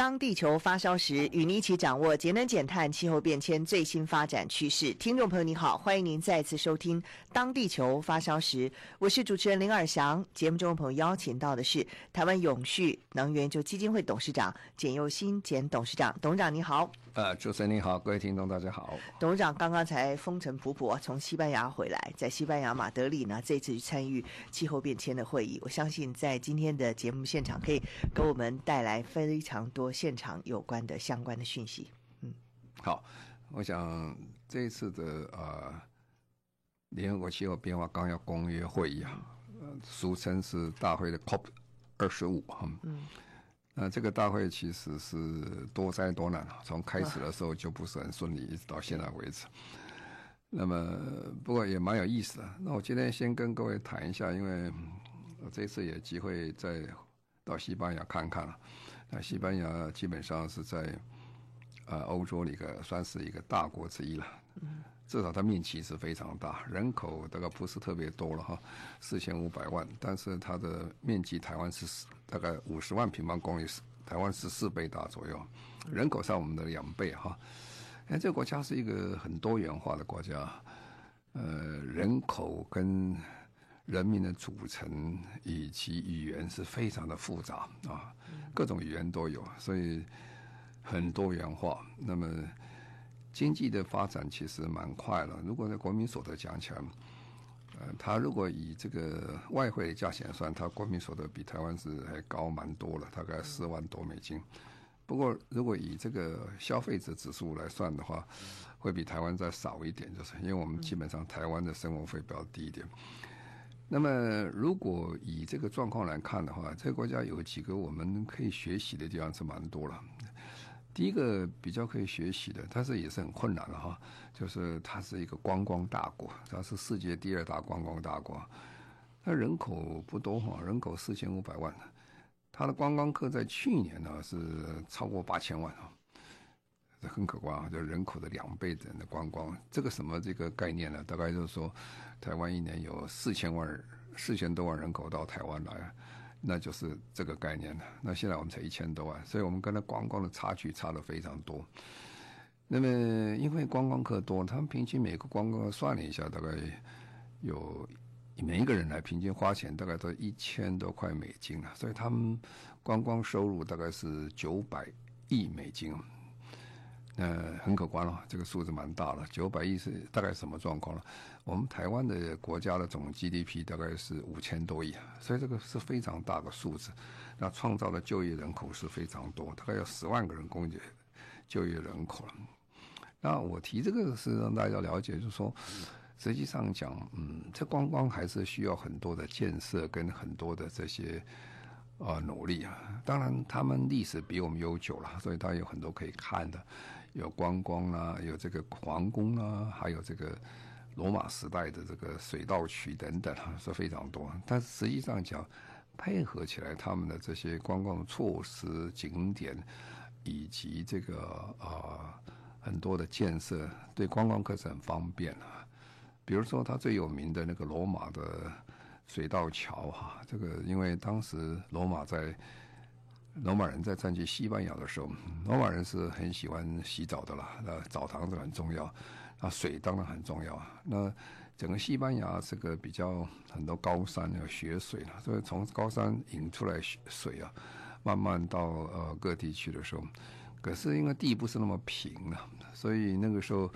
当地球发烧时，与你一起掌握节能减碳、气候变迁最新发展趋势。听众朋友，你好，欢迎您再次收听《当地球发烧时》，我是主持人林尔翔。节目中的朋友邀请到的是台湾永续能源就基金会董事长简佑新简董事长。董事长你好。呃，主持人你好，各位听众大家好。董事长刚刚才风尘仆仆从西班牙回来，在西班牙马德里呢，这次去参与气候变迁的会议。我相信在今天的节目现场，可以给我们带来非常多现场有关的相关的讯息。嗯，好，我想这一次的呃联合国气候变化纲要公约会议啊，俗称是大会的 COP 二十五哈。嗯。那这个大会其实是多灾多难啊，从开始的时候就不是很顺利，一直到现在为止。那么不过也蛮有意思的。那我今天先跟各位谈一下，因为我这次也机会再到西班牙看看了。那西班牙基本上是在呃欧洲里个算是一个大国之一了。至少它面积是非常大，人口大概不是特别多了哈，四千五百万，但是它的面积台湾是大概五十万平方公里，台湾是四倍大左右，人口上我们的两倍哈。哎，这个国家是一个很多元化的国家，呃，人口跟人民的组成以及语言是非常的复杂啊，各种语言都有，所以很多元化。那么。经济的发展其实蛮快了。如果在国民所得讲起来，呃，他如果以这个外汇的价钱算，他国民所得比台湾是还高蛮多了，大概四万多美金。不过，如果以这个消费者指数来算的话，会比台湾再少一点，就是因为我们基本上台湾的生活费比较低一点。那么，如果以这个状况来看的话，这个国家有几个我们可以学习的地方是蛮多了。第一个比较可以学习的，但是也是很困难的哈，就是它是一个观光大国，它是世界第二大观光大国，它人口不多哈，人口四千五百万，它的观光客在去年呢是超过八千万啊，很可观啊，就人口的两倍的观光，这个什么这个概念呢？大概就是说，台湾一年有四千万四千多万人口到台湾来。那就是这个概念了。那现在我们才一千多万，所以我们跟他观光的差距差得非常多。那么因为观光客多，他们平均每个观光客算了一下，大概有每一个人来平均花钱大概都一千多块美金了，所以他们观光收入大概是九百亿美金。呃，很可观了，这个数字蛮大了，九百亿是大概什么状况呢？我们台湾的国家的总 GDP 大概是五千多亿，所以这个是非常大的数字。那创造的就业人口是非常多，大概有十万个人工业就业人口了。那我提这个是让大家了解，就是说，实际上讲，嗯，这观光还是需要很多的建设跟很多的这些。啊，努力啊！当然，他们历史比我们悠久了，所以他有很多可以看的，有观光啊，有这个皇宫啊，还有这个罗马时代的这个水道渠等等，是非常多。但实际上讲，配合起来，他们的这些观光措施、景点以及这个啊、很多的建设，对观光客是很方便啊。比如说，他最有名的那个罗马的。水道桥哈，这个因为当时罗马在罗马人在占据西班牙的时候，罗马人是很喜欢洗澡的啦，那澡堂子很重要，那水当然很重要啊。那整个西班牙这个比较很多高山有雪水了，所以从高山引出来水啊，慢慢到呃各地去的时候，可是因为地不是那么平啊，所以那个时候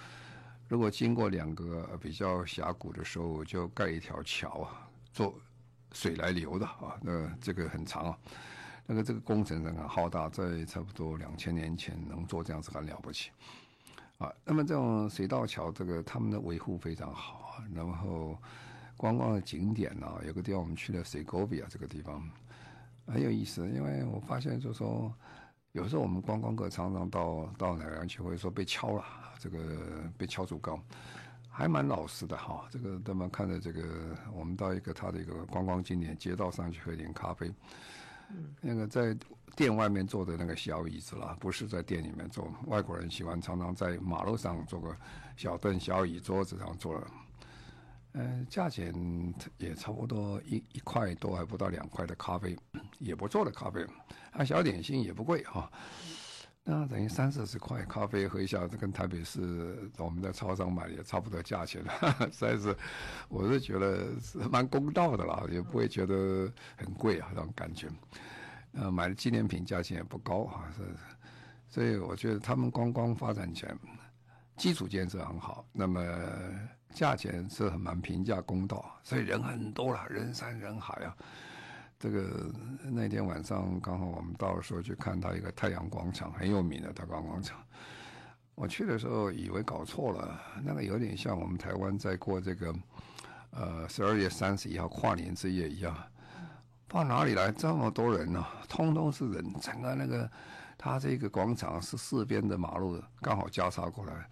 如果经过两个比较峡谷的时候，就盖一条桥啊。做水来流的啊，那这个很长啊，那个这个工程很浩大，在差不多两千年前能做这样子很了不起啊。那么这种水道桥，这个他们的维护非常好，然后观光的景点呢、啊，有个地方我们去了水沟比亚这个地方很有意思，因为我发现就是说有时候我们观光客常常到到乃良去，会说被敲了，这个被敲竹杠，还蛮老实的哈。这个他们看着这个，我们到一个他的一个观光景点街道上去喝点咖啡，那个在店外面坐的那个小椅子啦，不是在店里面坐。外国人喜欢常常在马路上坐个小凳、小椅、桌子上坐了。嗯，价钱也差不多一一块多，还不到两块的咖啡，也不错的咖啡。啊，小点心也不贵哈，那等于三四十块咖啡喝一下，这跟台北市我们在超商买也差不多价钱了。实在是，我是觉得是蛮公道的啦，也不会觉得很贵啊，这种感觉。呃，买的纪念品价钱也不高啊，是，所以我觉得他们观光发展起来，基础建设很好，那么。价钱是很蛮平价公道，所以人很多了，人山人海啊。这个那天晚上刚好我们到的时候去看他一个太阳广场，很有名的太阳广场。我去的时候以为搞错了，那个有点像我们台湾在过这个呃十二月三十一号跨年之夜一样。到哪里来这么多人呢、通通是人，整个那个他这个广场是四边的马路刚好交叉过来。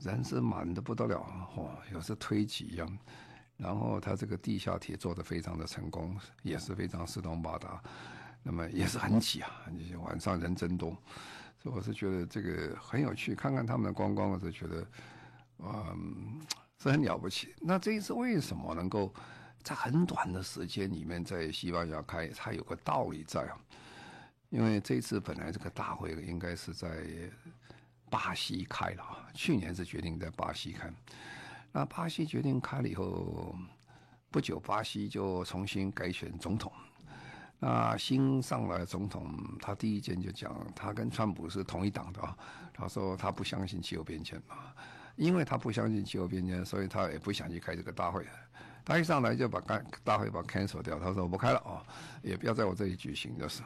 人是满的不得了，哇、有时推挤一样。然后他这个地下铁做得非常的成功，也是非常四通八达。那么也是很挤啊，晚上人真多。所以我是觉得这个很有趣，看看他们的观光，我是觉得，嗯，是很了不起。那这一次为什么能够在很短的时间里面在西班牙开？它有个道理在啊。因为这一次本来这个大会应该是在。巴西开了啊，去年是决定在巴西开，那巴西决定开了以后，不久巴西就重新改选总统。那新上来的总统，他第一件就讲，他跟川普是同一党的啊。他说他不相信气候变迁啊，因为他不相信气候变迁，所以他也不想去开这个大会。他一上来就把干大会把 cancel 掉，他说我不开了哦，也不要在我这里举行，就是。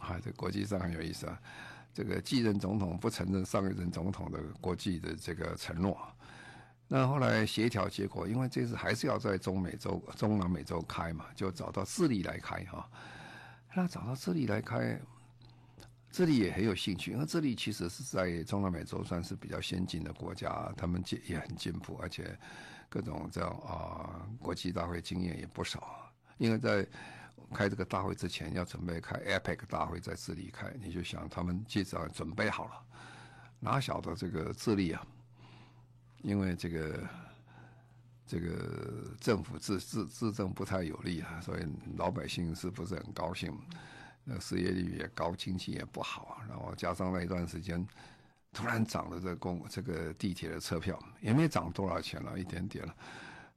啊，这国际上很有意思啊。这个继任总统不承认上一任总统的国际的这个承诺，那后来协调结果，因为这次还是要在中美洲、中南美洲开嘛，就找到智利来开哈。那找到智利来开，智利也很有兴趣，因为智利其实是在中南美洲算是比较先进的国家，他们也很进步，而且各种这样啊国际大会经验也不少，因为在。开这个大会之前要准备开 APEC 大会，在智利开，你就想他们至少准备好了，哪晓得这个智利啊？因为这个这个政府治治治政不太有力啊，所以老百姓是不是很高兴？那失业率也高，经济也不好啊。然后加上那一段时间突然涨了这个公这个地铁的车票，也没涨多少钱了，一点点了。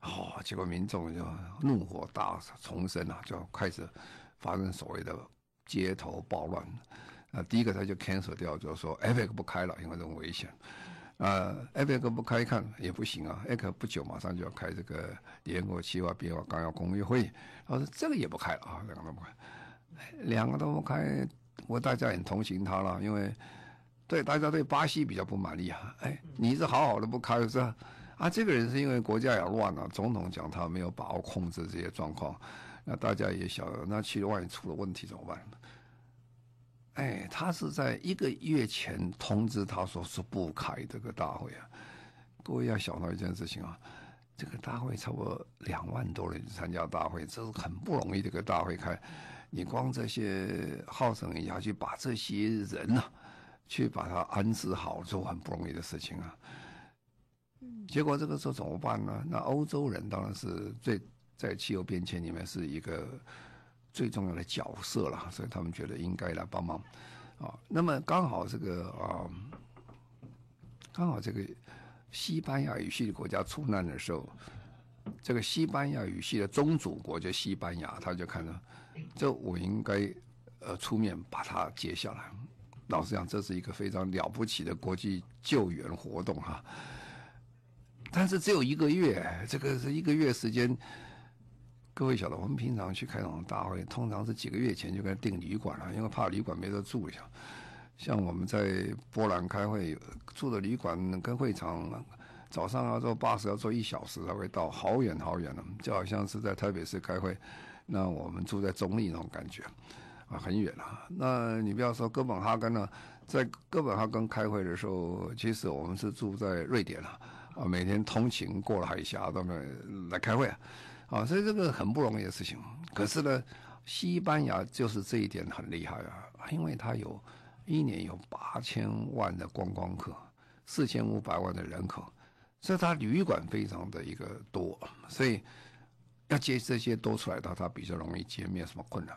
哦，结果民众就怒火大重生啊，就开始发生所谓的街头暴乱。那第一个他就 cancel 掉，就说 APEC 不开了，因为这种危险。啊，APEC 不开看也不行啊艾克不久马上就要开这个联合国气候变化纲要公约会，他说这个也不开了啊，两个都不开，两个都不开，我大家很同情他了，因为对大家对巴西比较不满意啊，哎，你是好好的不开是吧？啊，这个人是因为国家也乱了，总统讲他没有把握控制这些状况，那大家也晓得，那其实万一出了问题怎么办？哎，他是在一个月前通知他说是不开这个大会啊。各位要想到一件事情啊，这个大会差不多两万多人参加大会，这是很不容易的一个大会开，你光这些号称一下去把这些人呐、啊，去把他安置好，做很不容易的事情啊。结果这个时候怎么办呢？那欧洲人当然是最在气候变迁里面是一个最重要的角色了，所以他们觉得应该来帮忙啊。那么刚好这个啊，刚好这个西班牙语系的国家出难的时候，这个西班牙语系的宗主国就西班牙，他就看到这我应该呃出面把它接下来。老实讲，这是一个非常了不起的国际救援活动哈。但是只有一个月，这个是一个月时间。各位晓得，我们平常去开这种大会，通常是几个月前就该订旅馆了，因为怕旅馆没得住。像像我们在波兰开会，住的旅馆跟会场，早上要坐巴士要坐一小时才会到，好远好远的，就好像是在台北市开会，那我们住在中立那种感觉。啊，很远啊。那你不要说哥本哈根呢，在哥本哈根开会的时候，其实我们是住在瑞典了啊，每天通勤过了海峡到那来开会啊，啊，所以这个很不容易的事情。可是呢，西班牙就是这一点很厉害啊，因为它有一年有八千万的观光客，四千五百万的人口，所以它旅馆非常的一个多，所以要接这些多出来的，它比较容易接，没有什么困难。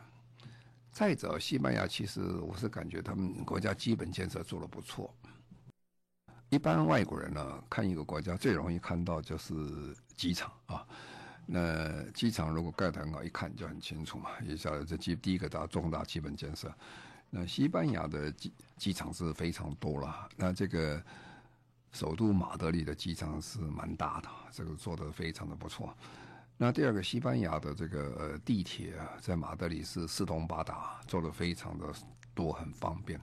再者，西班牙其实我是感觉他们国家基本建设做的不错。一般外国人呢，看一个国家最容易看到就是机场啊。那机场如果盖得很好，一看就很清楚嘛。也晓得这基第一个大重大基本建设。那西班牙的机机场是非常多了。那这个首都马德里的机场是蛮大的，这个做得非常的不错。那第二个，西班牙的这个呃地铁啊，在马德里是四通八达，做得非常的多，很方便。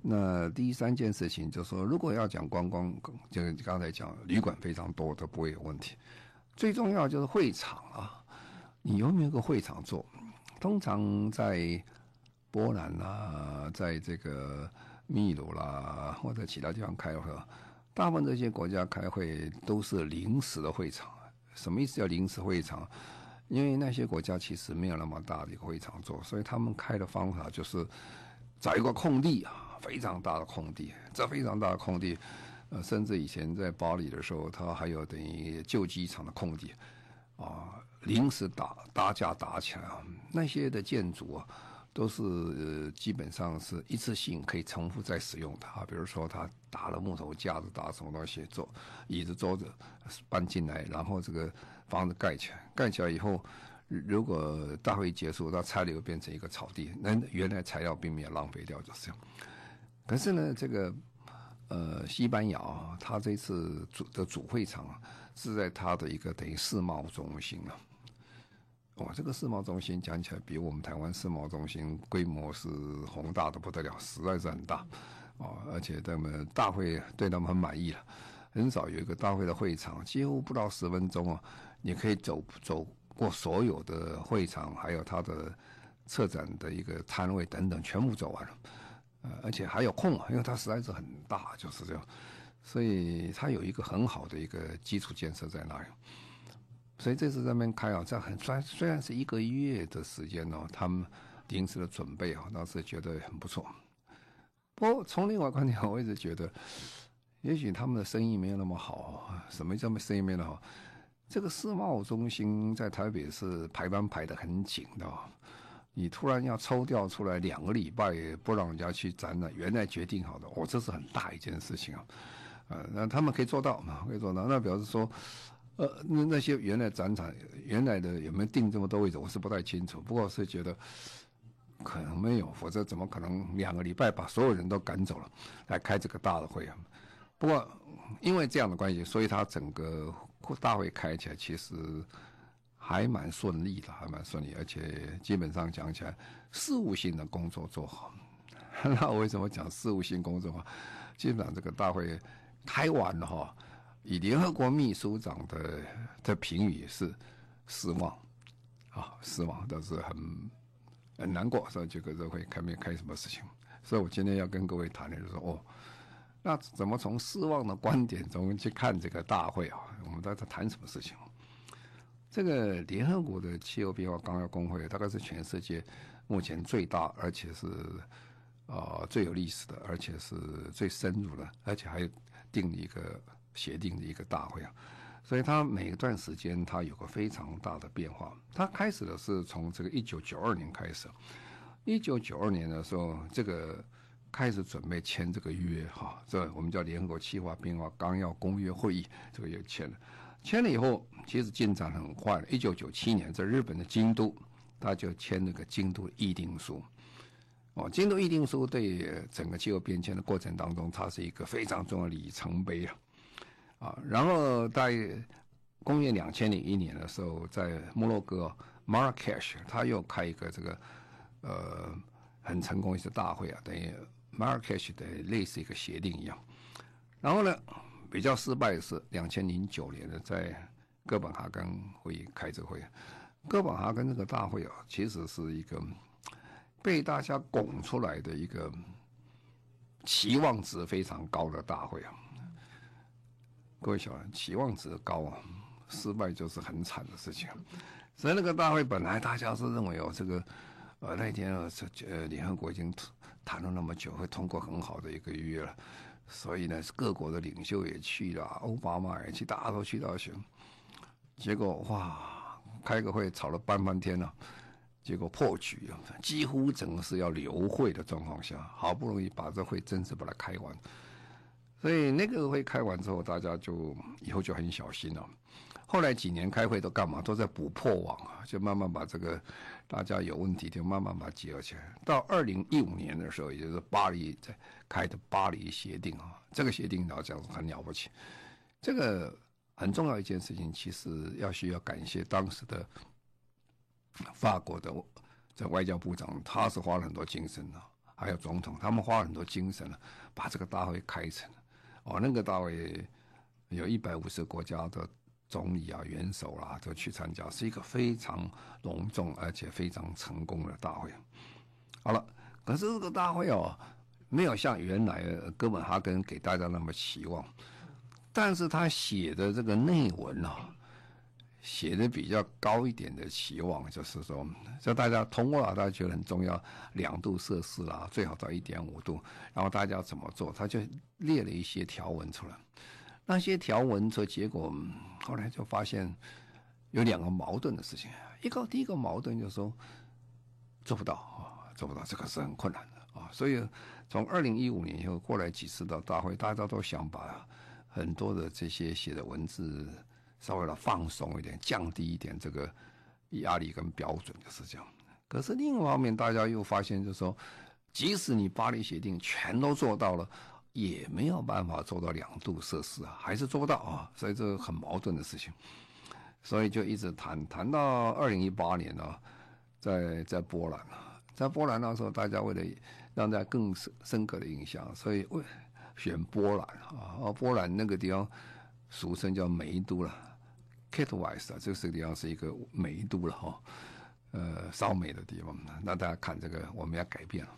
那第三件事情就是说，如果要讲观光，就是刚才讲旅馆非常多，都不会有问题。最重要就是会场啊，你有没有个会场做？通常在波兰啦，在这个秘鲁啦，或者其他地方开会，大部分这些国家开会都是临时的会场。什么意思叫临时会场？因为那些国家其实没有那么大的一个会场做，所以他们开的方法就是找一个空地啊，非常大的空地。这非常大的空地，呃，甚至以前在巴黎的时候，它还有等于旧机场的空地啊，临时打搭架打起来啊，那些的建筑啊。都是，基本上是一次性可以重复再使用的啊。比如说，他打了木头架子，打什么东西，坐椅子、桌子搬进来，然后这个房子盖起来，盖起来以后，如果大会结束，它拆了又变成一个草地，那原来材料并没有浪费掉，就是这样。可是呢，这个呃，西班牙啊，它这次主的主会场是在他的一个等于世贸中心啊。哇，这个世贸中心讲起来比我们台湾世贸中心规模是宏大的不得了，实在是很大，哦，而且他们大会对他们很满意了，很少有一个大会的会场，几乎不到十分钟啊，你可以走走过所有的会场，还有他的策展的一个摊位等等，全部走完了，呃，而且还有空啊，因为它实在是很大，就是这样，所以它有一个很好的一个基础建设在那里。所以这次在那边开啊，这很虽虽然是一个月的时间哦，他们临时的准备啊，倒是觉得很不错。不过从另外观点，我一直觉得，也许他们的生意没有那么好。什么叫生意没那么好？这个世贸中心在台北是排班排得很紧的，你突然要抽调出来两个礼拜不让人家去展览，原来决定好的，哦，这是很大一件事情啊。呃，那他们可以做到嘛？可以做到，那表示说。呃，那那些原来展场原来的有没有定这么多位置，我是不太清楚。不过是觉得可能没有，否则怎么可能两个礼拜把所有人都赶走了来开这个大的会啊？不过因为这样的关系，所以他整个大会开起来其实还蛮顺利的，还蛮顺利，而且基本上讲起来事务性的工作做好。那为什么讲事务性工作啊？基本上这个大会开完了哈。以联合国秘书长的的评语是失望，啊，失望，但是很很难过，所以这个这会开没开什么事情。所以我今天要跟各位谈的就是说，哦，那怎么从失望的观点中去看这个大会啊？我们在这谈什么事情？这个联合国的气候变化纲要公会大概是全世界目前最大，而且是啊、呃、最有历史的，而且是最深入的，而且还定了一个。协定的一个大会啊，所以它每一段时间它有个非常大的变化。它开始的是从这个一九九二年开始，一九九二年的时候，这个开始准备签这个约哈，这我们叫联合国气候变化纲要公约会议，这个也签了。签了以后，其实进展很快。一九九七年在日本的京都，他就签那个京都议定书。哦，京都议定书对整个气候变迁的过程当中，它是一个非常重要的里程碑啊。啊，然后在公元两千零一年的时候，在摩洛哥 Marrakesh，他又开一个这个呃很成功一次大会啊，等于 Marrakesh 的类似一个协定一样。然后呢，比较失败是两千零九年的在哥本哈根会议开这会。哥本哈根这个大会啊，其实是一个被大家拱出来的一个期望值非常高的大会啊。各位小人，期望值高啊，失败就是很惨的事情。所以那个大会本来大家是认为哦，这个呃那天呃呃联合国已经谈了那么久，会通过很好的一个预约了，所以呢各国的领袖也去了，奥巴马也去，大家都去到去。结果哇，开个会吵了半半天了，啊，结果破局了，几乎整个是要流会的状况下，好不容易把这会正式把它开完。所以那个会开完之后，大家就以后就很小心了。后来几年开会都干嘛？都在补破网啊，就慢慢把这个大家有问题就慢慢把它结合起来。到二零一五年的时候，也就是巴黎在开的巴黎协定啊，这个协定老讲很了不起。这个很重要一件事情，其实要需要感谢当时的法国的这外交部长，他是花了很多精神的，还有总统，他们花了很多精神了，把这个大会开成。哦，那个大会有一百五十个国家的总理啊、元首啦、啊，都去参加，是一个非常隆重而且非常成功的大会。好了，可是这个大会哦，没有像原来哥本哈根给大家那么期望，但是他写的这个内文啊，写的比较高一点的期望，就是说，叫大家通过了，大家觉得很重要，两度摄氏啦，最好到一点五度，然后大家怎么做，他就列了一些条文出来。那些条文的结果，后来就发现有两个矛盾的事情。一个第一个矛盾就是说做不到啊，做不到，这个是很困难的啊。所以从二零一五年以后过来几次的大会，大家都想把很多的这些写的文字。稍微的放松一点，降低一点这个压力跟标准就是这样。可是另一方面，大家又发现就是说，即使你巴黎协定全都做到了，也没有办法做到两度摄氏啊，还是做不到啊。所以这很矛盾的事情。所以就一直谈谈到二零一八年呢，在在波兰啊，在波兰那时候，大家为了让大家更深深刻的印象，所以为选波兰啊，波兰那个地方俗称叫梅都了。Katowice 啊，这个地方是一个梅都了哈，呃，烧煤的地方。那大家看这个，我们要改变了。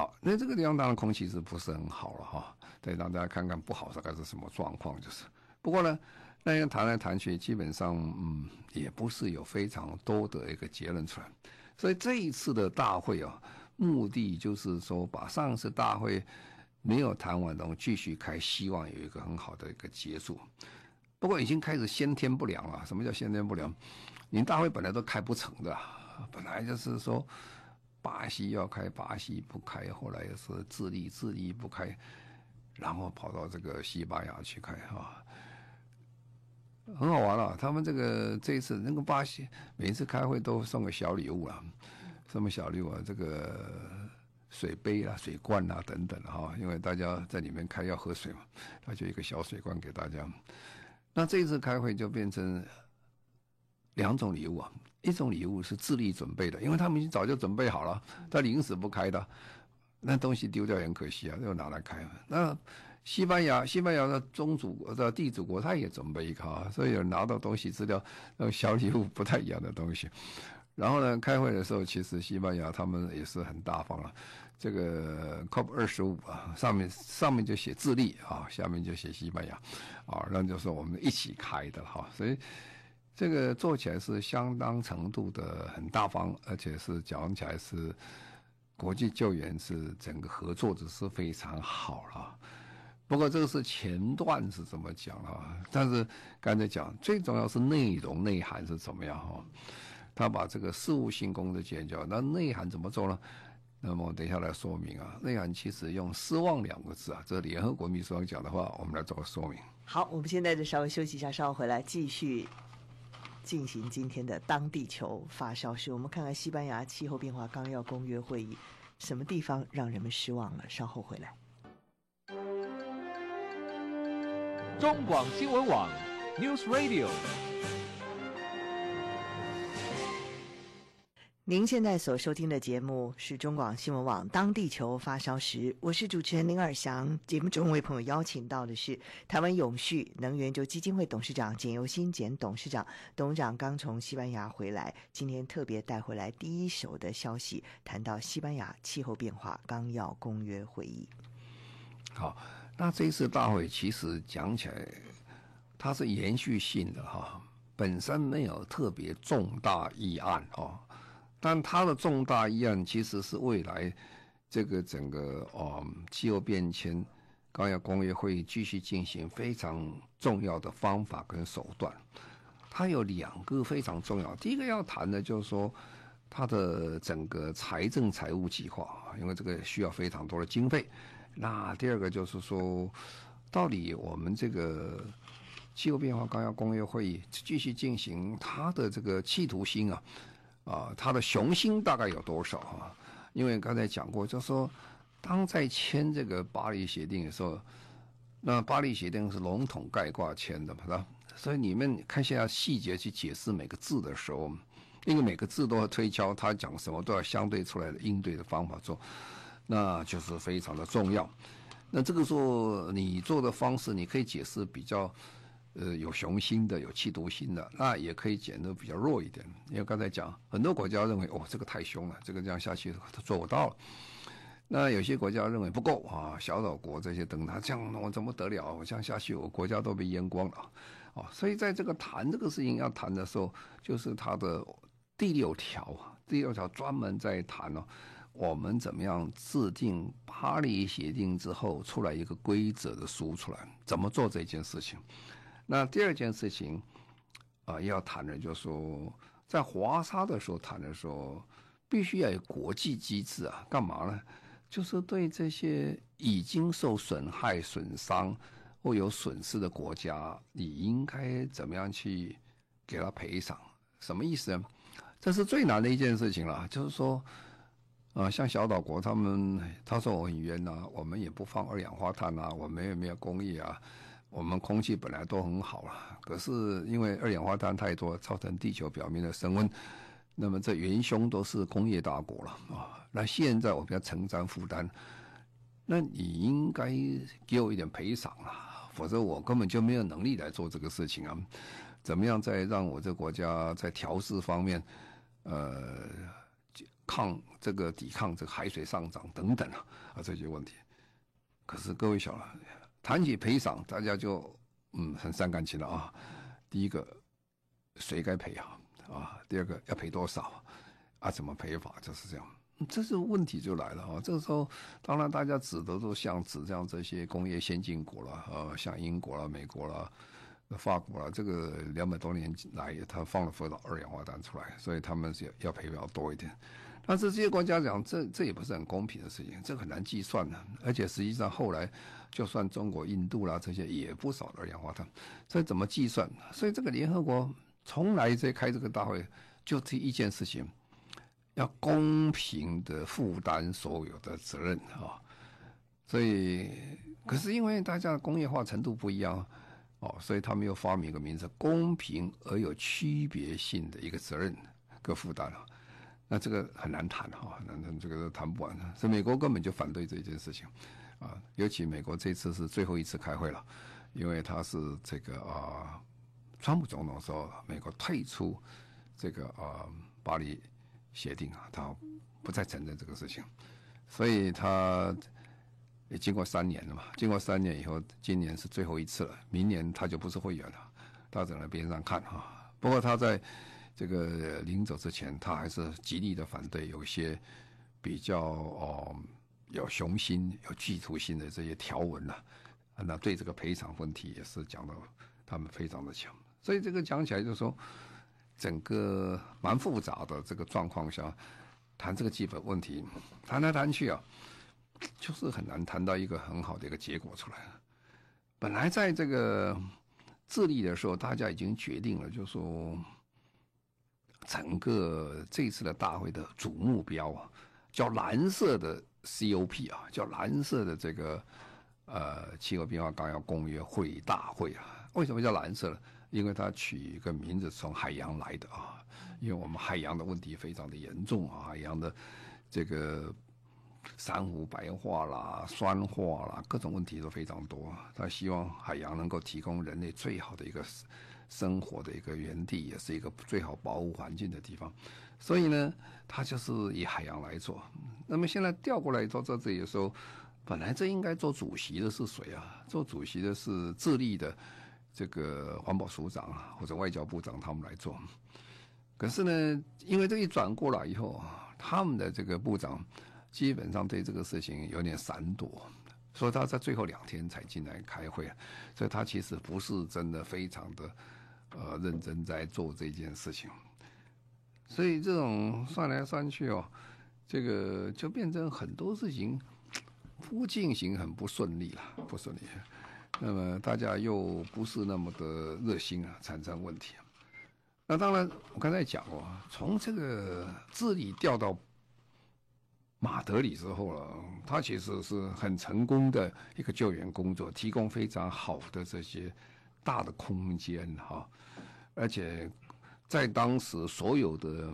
好，那这个地方当然空气是不是很好了哈？对，让大家看看不好大概是什么状况，就是。不过呢，那样谈来谈去，基本上嗯，也不是有非常多的一个结论出来。所以这一次的大会啊，目的就是说把上次大会没有谈完的东西继续开，希望有一个很好的一个结束。不过已经开始先天不良了。什么叫先天不良？你大会本来都开不成的，本来就是说巴西要开，巴西不开，后来是智利，智利不开，然后跑到这个西班牙去开啊，很好玩了。他们这个这一次那个巴西每一次开会都送个小礼物啊，什么小礼物啊？这个水杯啊、水罐啊等等哈，因为大家在里面开要喝水嘛，他就一个小水罐给大家。那这一次开会就变成两种礼物啊，一种礼物是智力准备的，因为他们已经早就准备好了，他临时不开的，那东西丢掉也很可惜啊，又拿来开。那西班牙，西班牙的宗主国的地主国，他也准备一个啊，所以有拿到东西资料，那种小礼物不太一样的东西。然后呢，开会的时候，其实西班牙他们也是很大方了。这个 COP 二十五啊，上面上面就写智利啊，下面就写西班牙，啊，那就是我们一起开的哈，所以这个做起来是相当程度的很大方，而且是讲起来是国际救援是整个合作的是非常好了。不过这个是前段是怎么讲啊？但是刚才讲最重要是内容内涵是怎么样哈？他把这个事务性工作解决，那内涵怎么做呢？那么等一下来说明啊，内涵其实用失望两个字啊，这联合国秘书长讲的话，我们来做个说明。好，我们现在就稍微休息一下，稍后回来继续进行今天的当地球发烧时，我们看看西班牙气候变化纲要公约会议什么地方让人们失望了。稍后回来。中广新闻网 News Radio。您现在所收听的节目是中广新闻网《当地球发烧时》，我是主持人林尔祥。节目中为朋友邀请到的是台湾永续能源就基金会董事长简尤新简董事长。董事长刚从西班牙回来，今天特别带回来第一手的消息，谈到西班牙气候变化纲要公约会议。好，那这次大会其实讲起来，它是延续性的哈，本身没有特别重大议案哦。但它的重大议案其实是未来这个整个哦气候变迁纲要公约会议继续进行非常重要的方法跟手段。它有两个非常重要，第一个要谈的就是说它的整个财政财务计划，因为这个需要非常多的经费。那第二个就是说，到底我们这个气候变化纲要公约会议继续进行它的这个企图心啊。啊，他的雄心大概有多少啊？因为刚才讲过，就说，当在签这个巴黎协定的时候，那巴黎协定是笼统概括签的嘛，是吧？所以你们看现在细节去解释每个字的时候，因为每个字都要推敲，他讲什么都要相对出来的应对的方法做，那就是非常的重要。那这个时候你做的方式，你可以解释比较。呃，有雄心的，有企图心的，那也可以减得比较弱一点。因为刚才讲，很多国家认为，哦，这个太凶了，这个这样下去他做不到了。那有些国家认为不够啊，小岛国这些等他这样，我怎么得了？我这样下去，我国家都被淹光了啊！所以在这个谈这个事情要谈的时候，就是他的第六条啊，第六条专门在谈哦，我们怎么样制定巴黎协定之后出来一个规则的书出来，怎么做这件事情。那第二件事情，啊、要谈的就是说，在华沙的时候谈的时候，必须要有国际机制啊，干嘛呢？就是对这些已经受损害、损伤或有损失的国家，你应该怎么样去给他赔偿？什么意思呢？这是最难的一件事情了。就是说，啊、像小岛国他们，他说我很冤呐，我们也不放二氧化碳啊，我们也没有工业啊。我们空气本来都很好了，可是因为二氧化碳太多，造成地球表面的升温，那么这元凶都是工业大国了啊。那现在我们要承担负担，那你应该给我一点赔偿啊，否则我根本就没有能力来做这个事情啊。怎么样再让我这国家在调试方面，呃，抗这个抵抗这个海水上涨等等啊啊这些问题。可是各位晓得。谈起赔偿，大家就嗯很伤感情了啊。第一个，谁该赔啊？啊，第二个要赔多少啊？怎么赔法？就是这样，这是问题就来了啊。这个时候，当然大家指的都像指这样这些工业先进国了啊，像英国了、美国了、法国了，这个两百多年来，他放了多少二氧化碳出来，所以他们要要赔比较多一点。但是这些国家讲，这这也不是很公平的事情，这很难计算的。而且实际上后来，就算中国、印度啦这些也不少二氧化碳，所以怎么计算？所以这个联合国从来在开这个大会，就这一件事情，要公平的负担所有的责任啊。所以，可是因为大家的工业化程度不一样哦，所以他们又发明一个名字：公平而有区别性的一个责任跟负担啊。那这个很难谈哈，那那这个谈不完的。所以美国根本就反对这件事情，啊，尤其美国这次是最后一次开会了，因为他是这个啊，川普总统说，美国退出这个啊巴黎协定啊，他不再承认这个事情，所以他也经过三年了嘛，经过三年以后，今年是最后一次了，明年他就不是会员了，他只能边上看哈。不过他在。这个临走之前，他还是极力的反对有些比较哦有雄心、有企图心的这些条文了。那对这个赔偿问题也是讲的他们非常的强。所以这个讲起来就是说，整个蛮复杂的这个状况下，谈这个基本问题，谈来谈去啊，就是很难谈到一个很好的一个结果出来。本来在这个智利的时候，大家已经决定了，就是说。整个这次的大会的主目标啊，叫蓝色的 COP 啊，叫蓝色的这个呃气候变化纲要公约会议大会啊。为什么叫蓝色呢？因为它取一个名字从海洋来的啊，因为我们海洋的问题非常的严重啊，海洋的这个珊瑚白化啦、酸化啦，各种问题都非常多。他希望海洋能够提供人类最好的一个生活的一个原地，也是一个最好保护环境的地方。所以呢，他就是以海洋来做。那么现在调过来到这里的时候，本来这应该做主席的是谁啊？做主席的是智利的这个环保署长啊，或者外交部长他们来做。可是呢，因为这一转过来以后，他们的这个部长基本上对这个事情有点闪躲，所以他在最后两天才进来开会，所以他其实不是真的非常的呃认真在做这件事情。所以这种算来算去哦，这个就变成很多事情不进行很不顺利了，不顺利。那么大家又不是那么的热心啊，产生问题。那当然，我刚才讲过，从这个智利调到马德里之后了，他其实是很成功的一个救援工作，提供非常好的这些大的空间哈，而且。在当时，所有的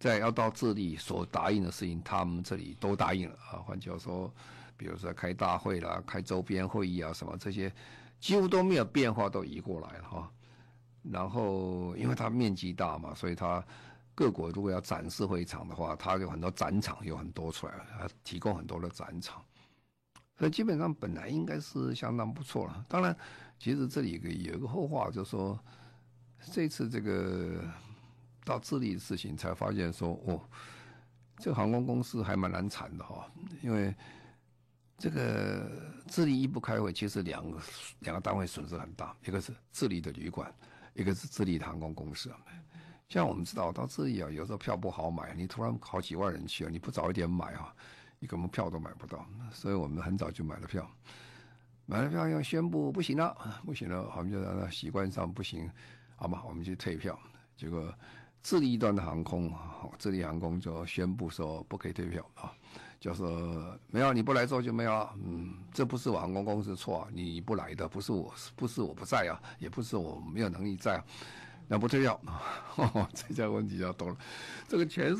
在要到智利所答应的事情，他们这里都答应了啊。换句话说，比如说开大会啦、开周边会议啊什么这些，几乎都没有变化，都移过来了哈。然后，因为它面积大嘛，所以它各国如果要展示会场的话，它有很多展场，有很多出来，它提供很多的展场，所以基本上本来应该是相当不错了。当然，其实这里有个有一个后话，就是说。这次这个到智利的事情，才发现说哦，这航空公司还蛮难缠的哈，因为这个智利一不开会，其实两个两个单位损失很大，一个是智利的旅馆，一个是智利的航空公司。像我们知道到智利啊，有时候票不好买，你突然好几万人去啊，你不早一点买啊，你根本票都买不到。所以我们很早就买了票，买了票要宣布不行了，不行了，我们就让他习惯上不行。好吧，我们去退票。结果智利一端的航空，智利航空就宣布说不可以退票啊，就说没有你不来做就没有。嗯，这不是我航空公司错，你不来的不是我，不是我不在啊，也不是我没有能力在，那不退票，这下问题就多了。这个全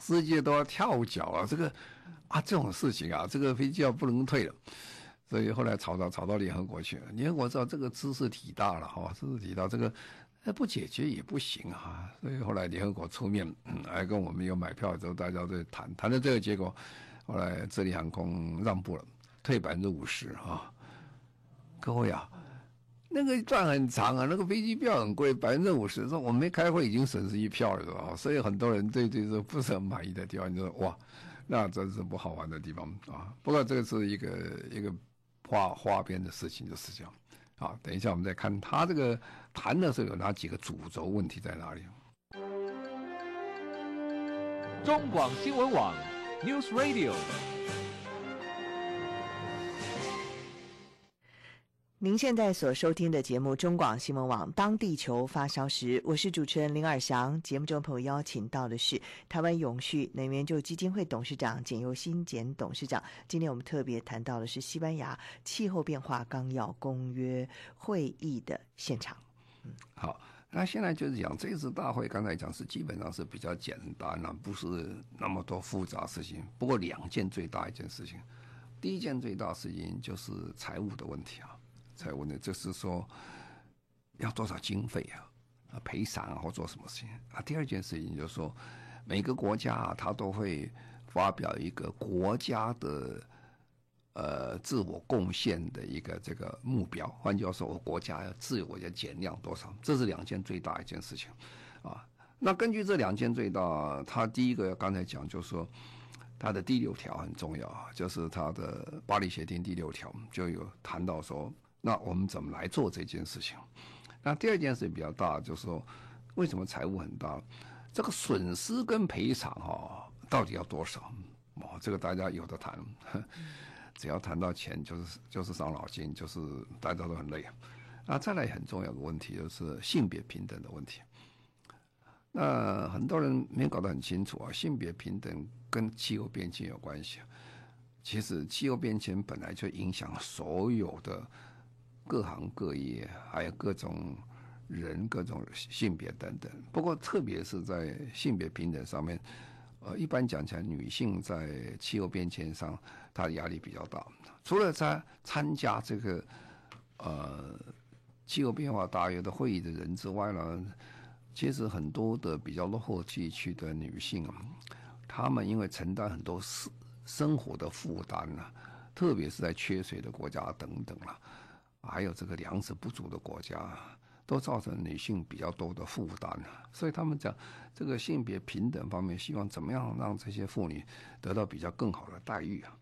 世界都要跳脚了，这个啊这种事情啊，这个飞机要不能退了。所以后来吵到吵到联合国去了。联合国知道这个兹事体大了哈，兹事体大，这个那不解决也不行啊。所以后来联合国出面，还跟我们有买票之后，大家在谈谈的这个结果，后来智利航空让步了，退百分之五十啊。各位啊，那个段很长啊，那个飞机票很贵，百分之五十，说我没开会已经损失一票了是吧？所以很多人对这个不是很满意的地方，你说哇，那真是不好玩的地方啊。不过这个是一个一个。花花边的事情就是这样，啊，等一下我们再看他这个谈的时候有哪几个主轴问题在哪里？中广新闻网 News Radio。您现在所收听的节目《中广新闻网》，当地球发烧时，我是主持人林尔祥。节目中朋友邀请到的是台湾永续能源就基金会董事长简又新简董事长。今天我们特别谈到的是西班牙气候变化纲要公约会议的现场。嗯，好，那现在就是讲这次大会，刚才讲是基本上是比较简单了，不是那么多复杂事情。不过两件最大一件事情，第一件最大事情就是财务的问题啊。才问呢，就是说要多少经费啊，啊赔偿，或做什么事情啊？第二件事情就是说，每个国家啊，它都会发表一个国家的呃自我贡献的一个这个目标。换句话说，我国家要自我要减量多少？这是两件最大一件事情啊。那根据这两件最大，它第一个刚才讲就是说，它的第六条很重要啊，就是它的巴黎协定第六条就有谈到说。那我们怎么来做这件事情？那第二件事情比较大，就是说，为什么财务很大？这个损失跟赔偿哈，到底要多少？哦，这个大家有的谈，只要谈到钱，就是就是伤脑筋，就是大家都很累。啊，再来很重要的问题就是性别平等的问题。那很多人没搞得很清楚啊，性别平等跟气候变迁有关系。其实气候变迁本来就影响所有的。各行各业，还有各种人各种性别等等。不过，特别是在性别平等上面，呃，一般讲起来，女性在气候变迁上，她的压力比较大。除了在参加这个呃气候变化大约的会议的人之外呢，其实很多的比较落后地区的女性啊，她们因为承担很多生生活的负担呢，特别是在缺水的国家等等了，还有这个粮食不足的国家。都造成女性比较多的负担，所以他们讲这个性别平等方面，希望怎么样让这些妇女得到比较更好的待遇啊？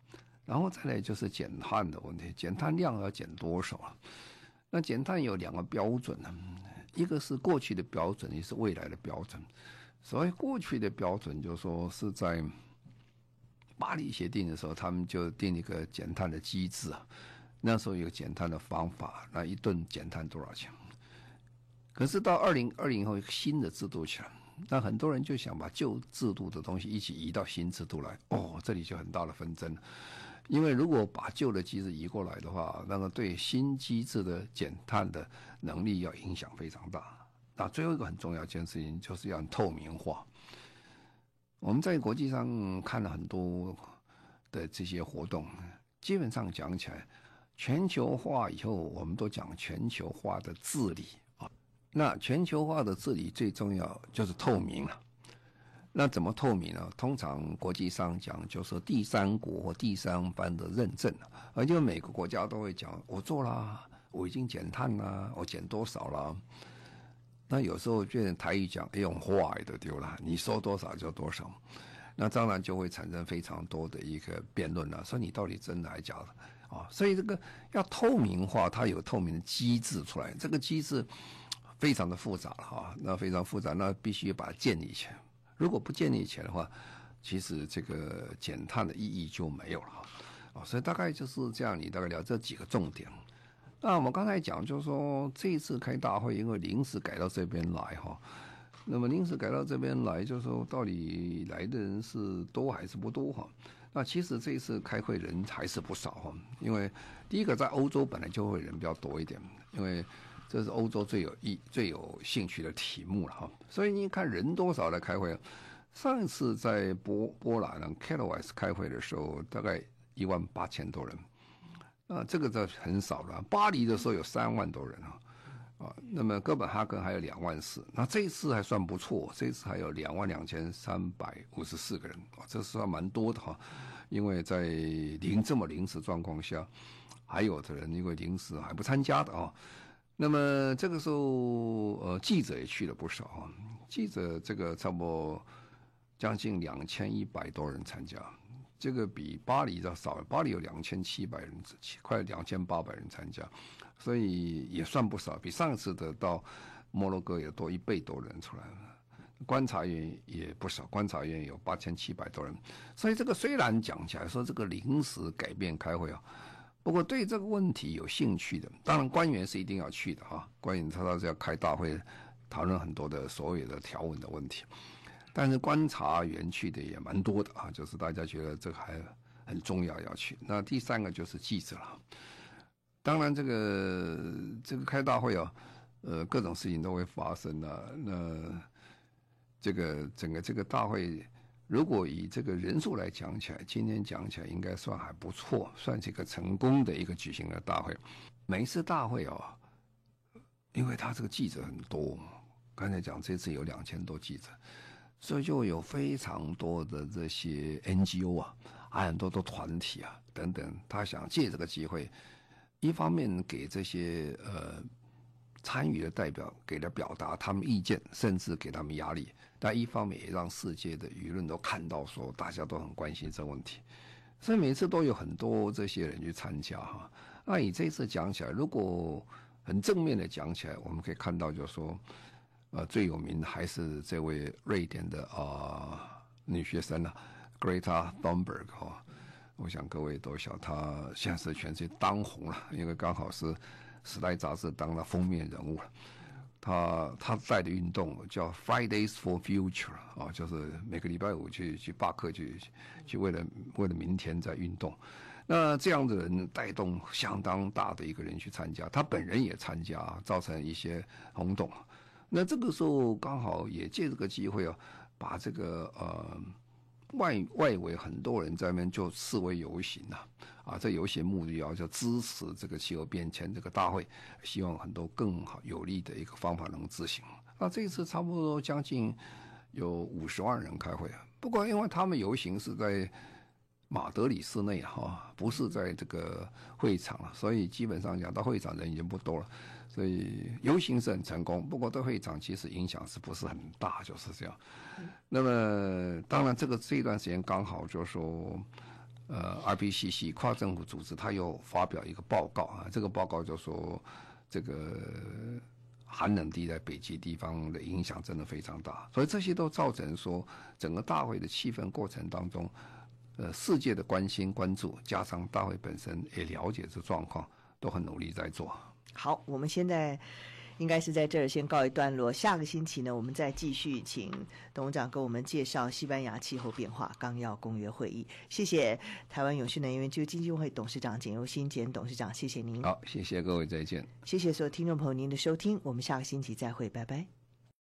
然后再来就是减碳的问题，减碳量要减多少啊？那减碳有两个标准呢，一个是过去的标准，一个是未来的标准。所谓过去的标准，就是说是在巴黎协定的时候，他们就定一个减碳的机制啊，那时候有减碳的方法，那一吨减碳多少钱？可是到二零二零后，新的制度起来，那很多人就想把旧制度的东西一起移到新制度来。哦，这里就很大的纷争，因为如果把旧的机制移过来的话，那么对新机制的减碳的能力要影响非常大。那最后一个很重要一件事情，就是要透明化。我们在国际上看了很多的这些活动，基本上讲起来，全球化以后，我们都讲全球化的治理。那全球化的治理最重要就是透明了。那怎么透明呢？通常国际上讲就是第三国或第三方的认证，而且每个国家都会讲我做了，我已经减碳了，我减多少了。那有时候就台语讲用话也都丢了，你说多少就多少。那当然就会产生非常多的一个辩论了，说你到底真的还是假的啊？所以这个要透明化，它有透明的机制出来，这个机制。非常的复杂了哈，那非常复杂，那必须把它建立起来。如果不建立起来的话，其实这个减碳的意义就没有了哈。所以大概就是这样，你大概聊这几个重点。那我们刚才讲，就是说这一次开大会，因为临时改到这边来哈，那么临时改到这边来，就是说到底来的人是多还是不多哈？那其实这一次开会人还是不少哈，因为第一个在欧洲本来就会人比较多一点，因为。这是欧洲最有意、最有兴趣的题目了哈，所以你看人多少来开会？上一次在波波兰呢，Katowice 开会的时候，大概一万八千多人，那，这个就很少了。巴黎的时候有三万多人啊，啊，那么哥本哈根还有两万四，那这一次还算不错，这一次还有两万两千三百五十四个人啊，这算蛮多的哈，因为在临这么临时状况下，还有的人因为临时还不参加的啊。那么这个时候，呃，记者也去了不少啊。记者这个差不多将近两千一百多人参加，这个比巴黎要少。巴黎有两千七百人，快两千八百人参加，所以也算不少，比上次的到摩洛哥也多一倍多人出来了。观察员也不少，观察员有八千七百多人。所以这个虽然讲起来说这个临时改变开会啊。不过对这个问题有兴趣的，当然官员是一定要去的哈。官员他倒是要开大会，讨论很多的所有的条文的问题。但是观察员去的也蛮多的啊，就是大家觉得这个还很重要要去。那第三个就是记者了。当然这个这个开大会啊，呃，各种事情都会发生的。那这个整个这个大会。如果以这个人数来讲起来，今天讲起来应该算还不错，算是一个成功的一个举行的大会。每一次大会哦，因为他这个记者很多，刚才讲这次有两千多记者，所以就有非常多的这些 NGO 啊，还有很多的团体啊等等，他想借这个机会，一方面给这些呃参与的代表给他表达他们意见，甚至给他们压力。但一方面也让世界的舆论都看到，说大家都很关心这个问题，所以每次都有很多这些人去参加哈。那以这次讲起来，如果很正面的讲起来，我们可以看到，就是说，呃，最有名的还是这位瑞典的啊、女学生啊，Greta Thunberg 哈。我想各位都晓得，她现在是全世界当红了，因为刚好是《时代》杂志当了封面人物了。他他带的运动叫 Fridays for Future 啊，就是每个礼拜五去去罢课去去为了为了明天在运动。那这样的人带动相当大的一个人去参加，他本人也参加，造成一些轰动。那这个时候刚好也借这个机会啊，把这个呃外外围很多人在那边就示威游行呐，啊，这游行目的啊就支持这个气候变迁这个大会，希望很多更好有利的一个方法能执行。那这一次差不多将近有五十万人开会啊，不过因为他们游行是在。马德里市内哈，不是在这个会场了，所以基本上讲到会场人已经不多了，所以游行是很成功。不过对会场其实影响是不是很大，就是这样。那么当然这个这段时间刚好就是说，呃，RBCC 跨政府组织他又发表一个报告啊，这个报告就说这个寒冷地带北极地方的影响真的非常大，所以这些都造成说整个大会的气氛过程当中。呃，世界的关心关注，加上大会本身也了解这状况，都很努力在做。好，我们现在应该是在这儿先告一段落。下个星期呢，我们再继续请董事长给我们介绍西班牙气候变化纲要公约会议。谢谢台湾永续能源研究基金会董事长简又新简董事长，谢谢您。好，谢谢各位，再见。谢谢所有听众朋友您的收听，我们下个星期再会，拜拜。